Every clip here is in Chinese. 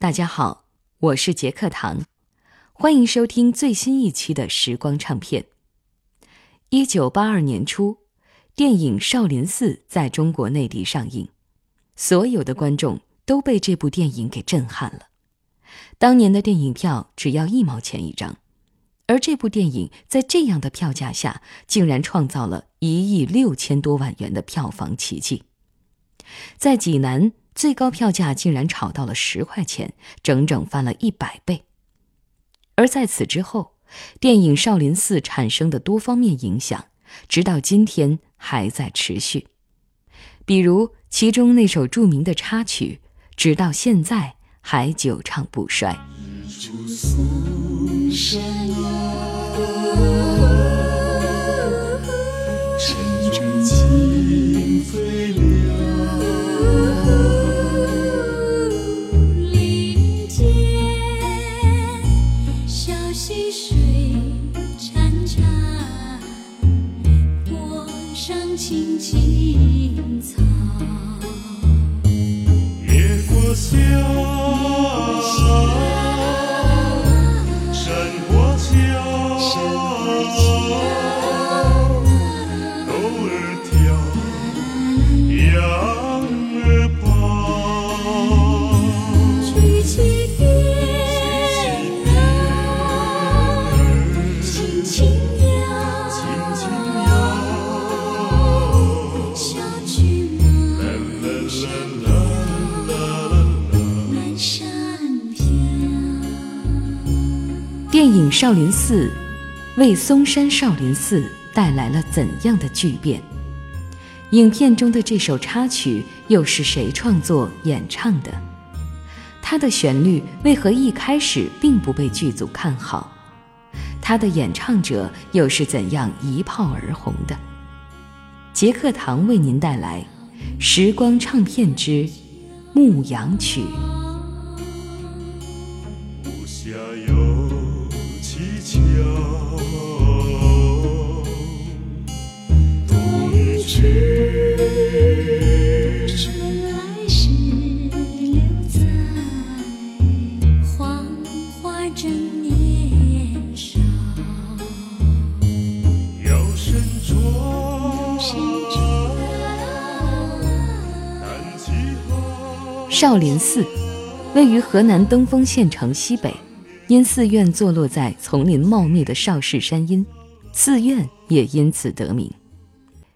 大家好，我是杰克唐，欢迎收听最新一期的时光唱片。一九八二年初，电影《少林寺》在中国内地上映，所有的观众都被这部电影给震撼了。当年的电影票只要一毛钱一张，而这部电影在这样的票价下，竟然创造了一亿六千多万元的票房奇迹，在济南。最高票价竟然炒到了十块钱，整整翻了一百倍。而在此之后，电影《少林寺》产生的多方面影响，直到今天还在持续。比如其中那首著名的插曲，直到现在还久唱不衰。影《少林寺》为嵩山少林寺带来了怎样的巨变？影片中的这首插曲又是谁创作演唱的？它的旋律为何一开始并不被剧组看好？它的演唱者又是怎样一炮而红的？杰克唐为您带来《时光唱片之牧羊曲》。少林寺位于河南登封县城西北，因寺院坐落在丛林茂密的少室山阴，寺院也因此得名。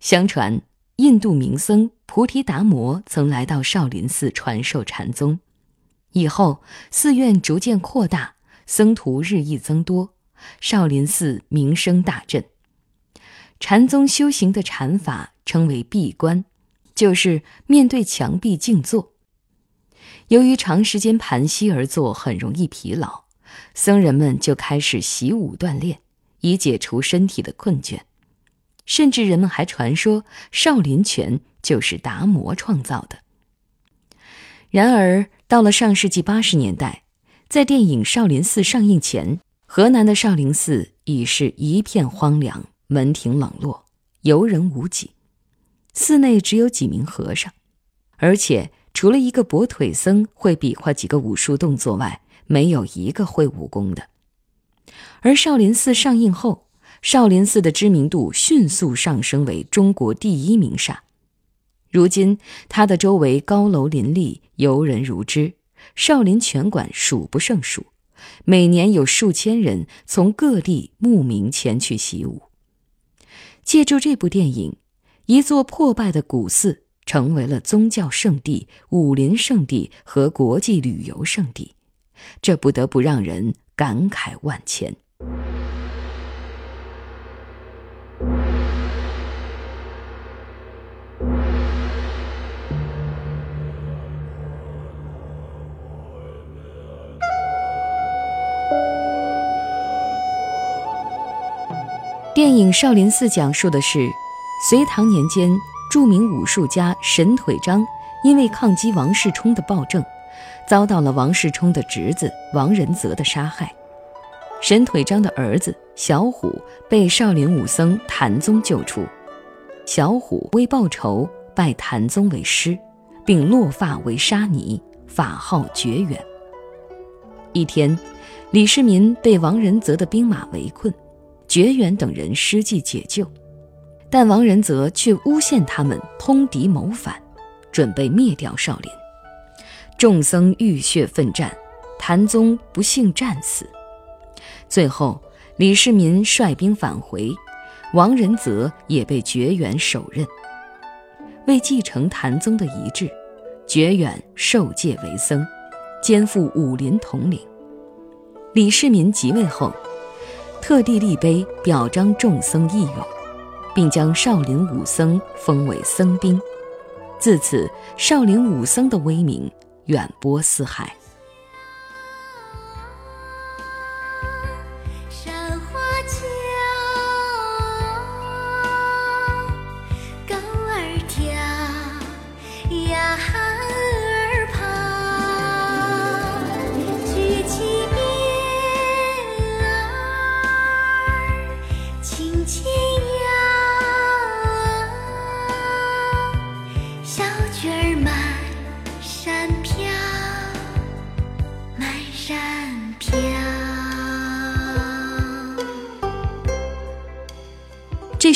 相传，印度名僧菩提达摩曾来到少林寺传授禅宗，以后寺院逐渐扩大，僧徒日益增多，少林寺名声大振。禅宗修行的禅法称为闭关，就是面对墙壁静坐。由于长时间盘膝而坐很容易疲劳，僧人们就开始习武锻炼，以解除身体的困倦。甚至人们还传说少林拳就是达摩创造的。然而，到了上世纪八十年代，在电影《少林寺》上映前，河南的少林寺已是一片荒凉，门庭冷落，游人无几，寺内只有几名和尚，而且。除了一个跛腿僧会比划几个武术动作外，没有一个会武功的。而少林寺上映后，少林寺的知名度迅速上升为中国第一名刹。如今，它的周围高楼林立，游人如织，少林拳馆数不胜数，每年有数千人从各地慕名前去习武。借助这部电影，一座破败的古寺。成为了宗教圣地、武林圣地和国际旅游胜地，这不得不让人感慨万千。电影《少林寺》讲述的是隋唐年间。著名武术家沈腿章因为抗击王世充的暴政，遭到了王世充的侄子王仁泽的杀害。沈腿章的儿子小虎被少林武僧谭宗救出，小虎为报仇拜谭宗为师，并落发为沙弥，法号觉远。一天，李世民被王仁泽的兵马围困，绝远等人施计解救，但王仁泽却诬陷他们通敌谋反，准备灭掉少林。众僧浴血奋战，谭宗不幸战死。最后，李世民率兵返回，王仁泽也被绝远手刃。为继承谭宗的遗志，绝远受戒为僧，肩负武林统领。李世民即位后，特地立碑表彰众僧义勇，并将少林武僧封为僧兵。自此，少林武僧的威名。远播四海。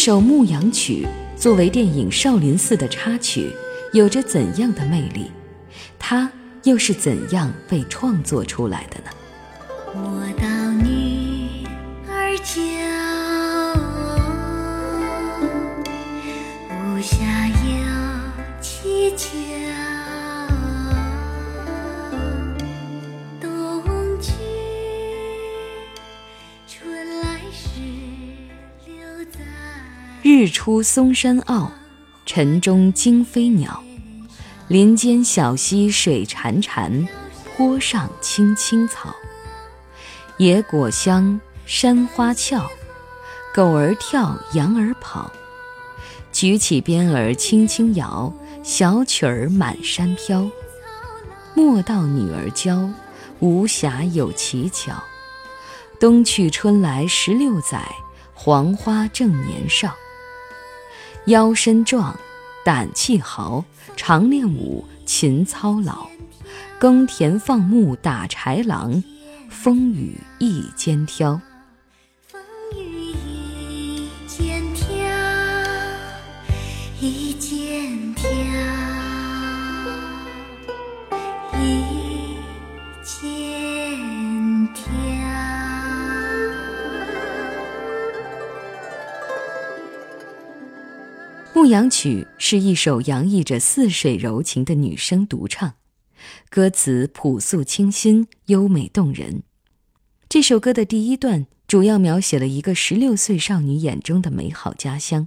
这首《牧羊曲》作为电影《少林寺》的插曲，有着怎样的魅力？它又是怎样被创作出来的呢？日出嵩山坳，晨钟惊飞鸟。林间小溪水潺潺，坡上青青草。野果香，山花俏，狗儿跳，羊儿跑。举起鞭儿轻轻摇，小曲儿满山飘。莫道女儿娇，无暇有乞巧。冬去春来十六载，黄花正年少。腰身壮，胆气豪，常练武，勤操劳，耕田放牧打豺狼，风雨一肩挑。风雨一肩挑，一牧羊曲》是一首洋溢着似水柔情的女声独唱，歌词朴素清新、优美动人。这首歌的第一段主要描写了一个十六岁少女眼中的美好家乡，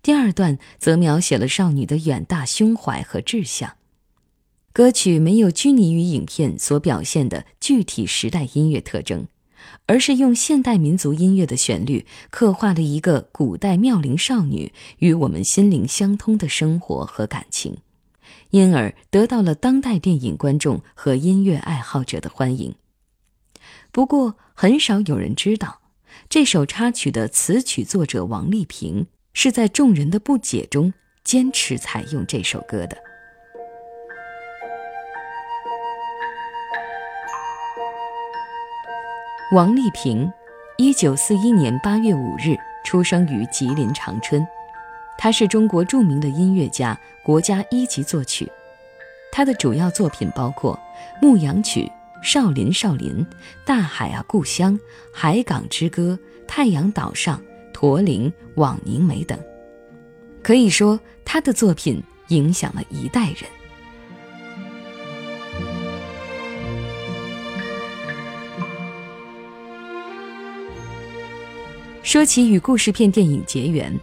第二段则描写了少女的远大胸怀和志向。歌曲没有拘泥于影片所表现的具体时代音乐特征。而是用现代民族音乐的旋律，刻画了一个古代妙龄少女与我们心灵相通的生活和感情，因而得到了当代电影观众和音乐爱好者的欢迎。不过，很少有人知道，这首插曲的词曲作者王丽萍是在众人的不解中坚持采用这首歌的。王丽萍，一九四一年八月五日出生于吉林长春。她是中国著名的音乐家，国家一级作曲。她的主要作品包括《牧羊曲》《少林少林》《大海啊故乡》《海港之歌》《太阳岛上》《驼铃》《枉凝眉》等。可以说，她的作品影响了一代人。说起与故事片电影结缘，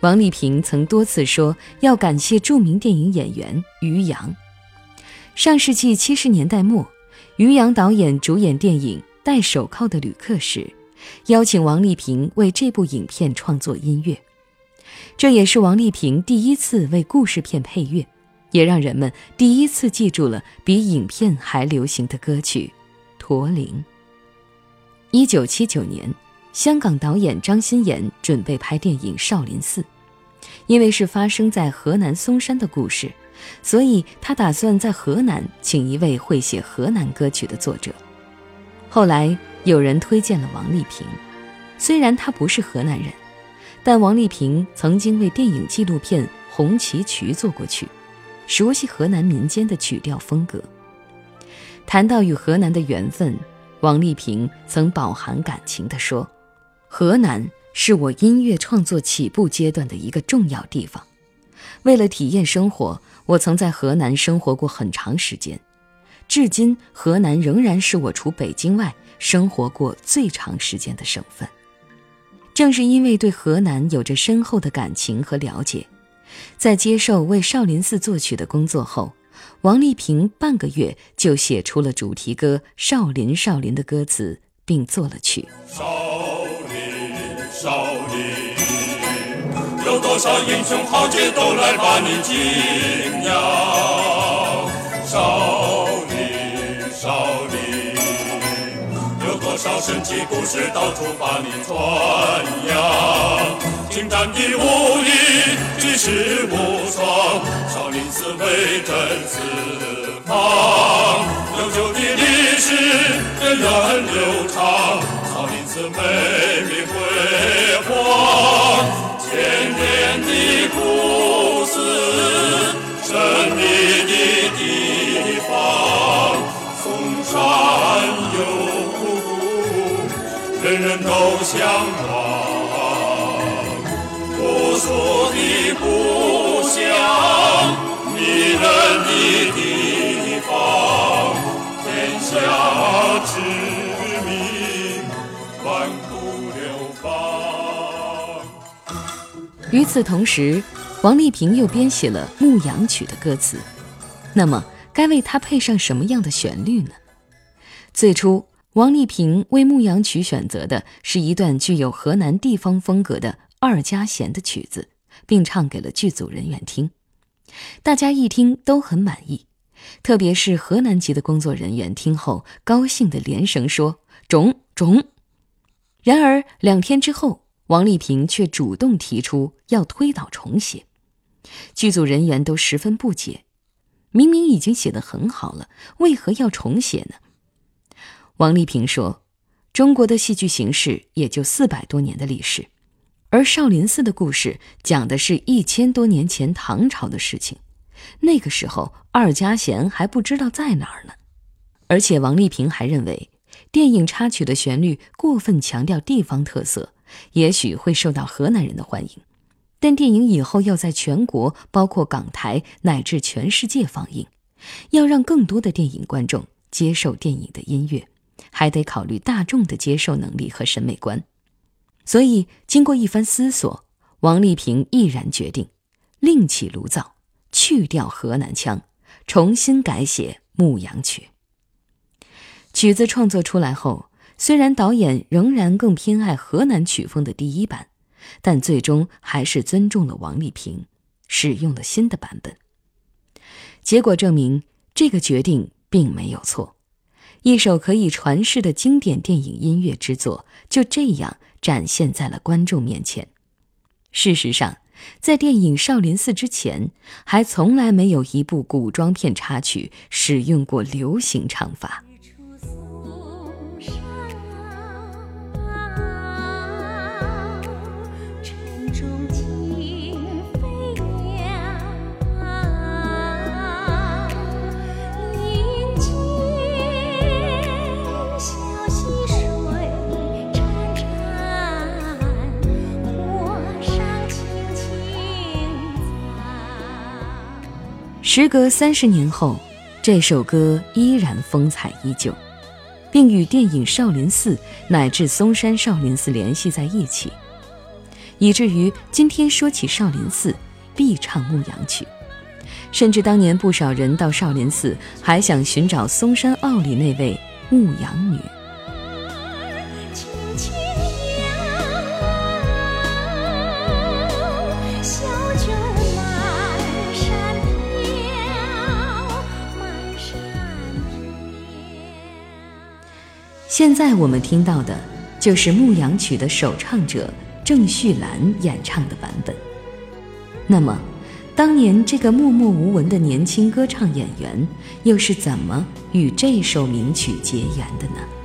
王丽萍曾多次说要感谢著名电影演员于洋。上世纪七十年代末，于洋导演主演电影《戴手铐的旅客》时，邀请王丽萍为这部影片创作音乐。这也是王丽萍第一次为故事片配乐，也让人们第一次记住了比影片还流行的歌曲《驼铃》。一九七九年。香港导演张新妍准备拍电影《少林寺》，因为是发生在河南嵩山的故事，所以他打算在河南请一位会写河南歌曲的作者。后来有人推荐了王丽萍，虽然她不是河南人，但王丽萍曾经为电影纪录片《红旗渠》做过曲，熟悉河南民间的曲调风格。谈到与河南的缘分，王丽萍曾饱含感情地说：“河南是我音乐创作起步阶段的一个重要地方。为了体验生活，我曾在河南生活过很长时间。至今，河南仍然是我除北京外生活过最长时间的省份。正是因为对河南有着深厚的感情和了解，在接受为少林寺作曲的工作后。”王丽萍半个月就写出了主题歌《少林少林》的歌词，并作了曲。少林，有多少英雄豪杰都来把你敬仰。少林，少林，有多少神奇故事到处把你传扬。精湛的武艺，举世无双。少林寺威震四方，悠久的历史源远流长。少林寺美丽辉煌，千年的故事，神秘的地方。嵩山有古，人人都向往与此同时，王丽萍又编写了《牧羊曲》的歌词。那么，该为它配上什么样的旋律呢？最初，王丽萍为《牧羊曲》选择的是一段具有河南地方风格的二加弦的曲子，并唱给了剧组人员听。大家一听都很满意，特别是河南籍的工作人员听后，高兴的连声说：“中中！”然而两天之后，王丽萍却主动提出要推倒重写，剧组人员都十分不解：明明已经写得很好了，为何要重写呢？王丽萍说：“中国的戏剧形式也就四百多年的历史。”而少林寺的故事讲的是一千多年前唐朝的事情，那个时候二家弦还不知道在哪儿呢。而且王丽萍还认为，电影插曲的旋律过分强调地方特色，也许会受到河南人的欢迎。但电影以后要在全国，包括港台乃至全世界放映，要让更多的电影观众接受电影的音乐，还得考虑大众的接受能力和审美观。所以，经过一番思索，王丽萍毅然决定另起炉灶，去掉河南腔，重新改写《牧羊曲》。曲子创作出来后，虽然导演仍然更偏爱河南曲风的第一版，但最终还是尊重了王丽萍，使用了新的版本。结果证明，这个决定并没有错，一首可以传世的经典电影音乐之作就这样。展现在了观众面前。事实上，在电影《少林寺》之前，还从来没有一部古装片插曲使用过流行唱法。时隔三十年后，这首歌依然风采依旧，并与电影《少林寺》乃至嵩山少林寺联系在一起，以至于今天说起少林寺，必唱《牧羊曲》。甚至当年不少人到少林寺，还想寻找嵩山坳里那位牧羊女。现在我们听到的，就是《牧羊曲》的首唱者郑绪岚演唱的版本。那么，当年这个默默无闻的年轻歌唱演员，又是怎么与这首名曲结缘的呢？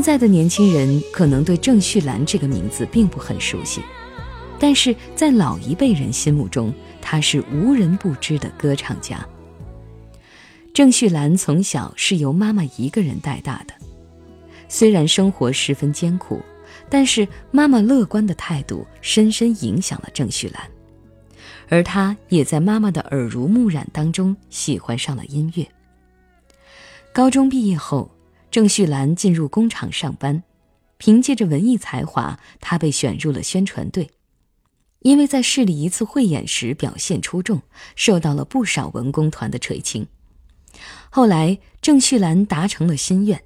现在的年轻人可能对郑绪岚这个名字并不很熟悉，但是在老一辈人心目中，她是无人不知的歌唱家。郑绪岚从小是由妈妈一个人带大的，虽然生活十分艰苦，但是妈妈乐观的态度深深影响了郑绪岚，而她也在妈妈的耳濡目染当中喜欢上了音乐。高中毕业后，郑绪岚进入工厂上班，凭借着文艺才华，她被选入了宣传队。因为在市里一次汇演时表现出众，受到了不少文工团的垂青。后来，郑绪岚达成了心愿，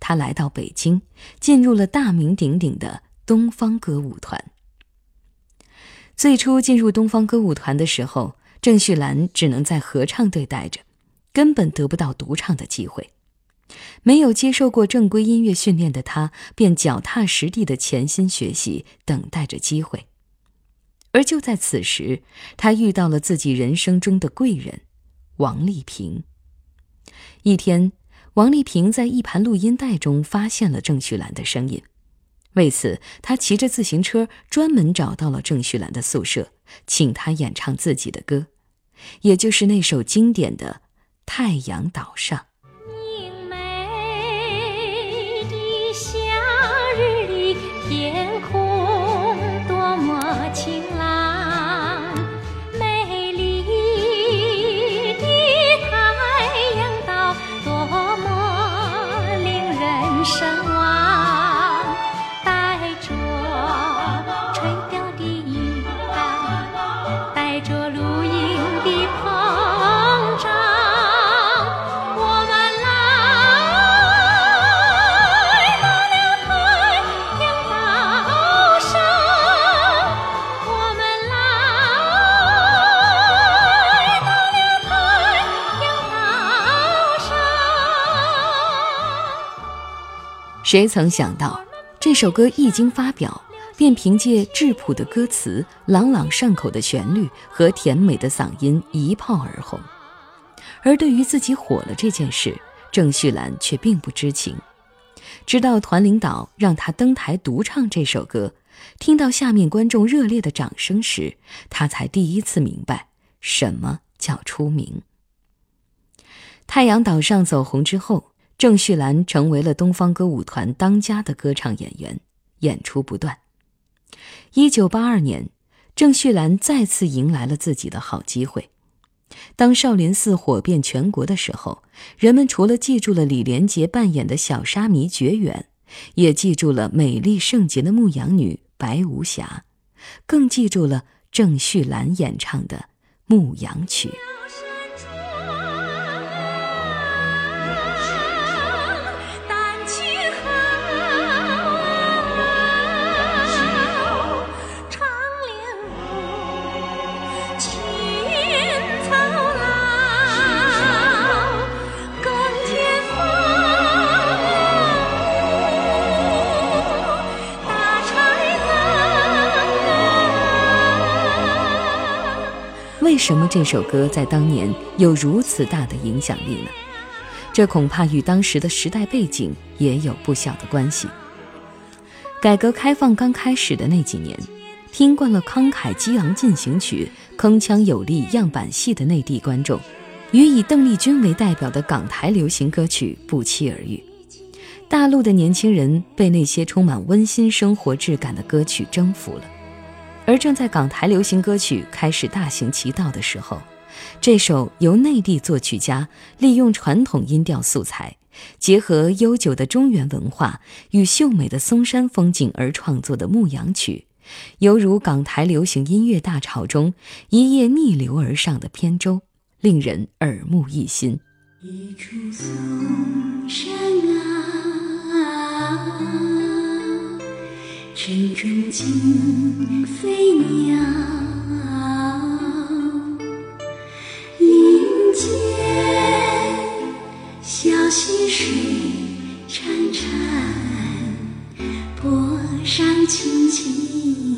她来到北京，进入了大名鼎鼎的东方歌舞团。最初进入东方歌舞团的时候，郑绪岚只能在合唱队待着，根本得不到独唱的机会。没有接受过正规音乐训练的他，便脚踏实地的潜心学习，等待着机会。而就在此时，他遇到了自己人生中的贵人——王丽萍。一天，王丽萍在一盘录音带中发现了郑绪岚的声音，为此，她骑着自行车专门找到了郑绪岚的宿舍，请她演唱自己的歌，也就是那首经典的《太阳岛上》。谁曾想到，这首歌一经发表，便凭借质朴的歌词、朗朗上口的旋律和甜美的嗓音一炮而红。而对于自己火了这件事，郑绪岚却并不知情。直到团领导让她登台独唱这首歌，听到下面观众热烈的掌声时，她才第一次明白什么叫出名。太阳岛上走红之后，郑绪岚成为了东方歌舞团当家的歌唱演员，演出不断。一九八二年，郑绪岚再次迎来了自己的好机会。当少林寺火遍全国的时候，人们除了记住了李连杰扮演的小沙弥觉远，也记住了美丽圣洁的牧羊女白无瑕，更记住了郑绪岚演唱的《牧羊曲》。什么这首歌在当年有如此大的影响力呢？这恐怕与当时的时代背景也有不小的关系。改革开放刚开始的那几年，听惯了慷慨激昂进行曲、铿锵有力样板戏的内地观众，与以邓丽君为代表的港台流行歌曲不期而遇。大陆的年轻人被那些充满温馨生活质感的歌曲征服了。而正在港台流行歌曲开始大行其道的时候，这首由内地作曲家利用传统音调素材，结合悠久的中原文化与秀美的嵩山风景而创作的《牧羊曲》，犹如港台流行音乐大潮中一叶逆流而上的扁舟，令人耳目一新。一处松山啊，水中惊飞鸟，林间小溪水潺潺，坡上青青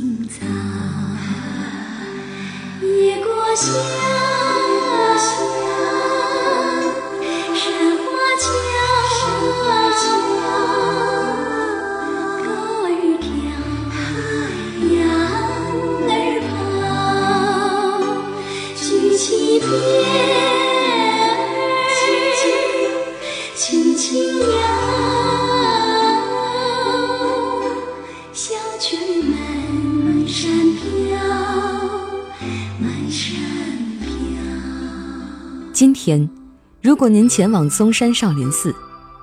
今天，如果您前往嵩山少林寺，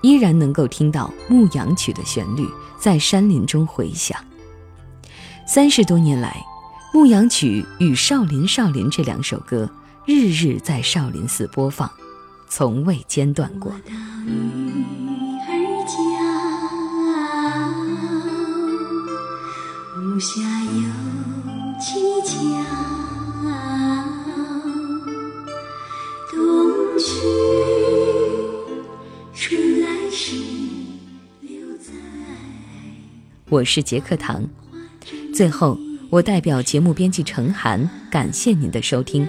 依然能够听到《牧羊曲》的旋律在山林中回响。三十多年来，《牧羊曲》与《少林少林》这两首歌日日在少林寺播放，从未间断过。到女儿家，屋下有七家，我是杰克唐。最后，我代表节目编辑程涵，感谢您的收听。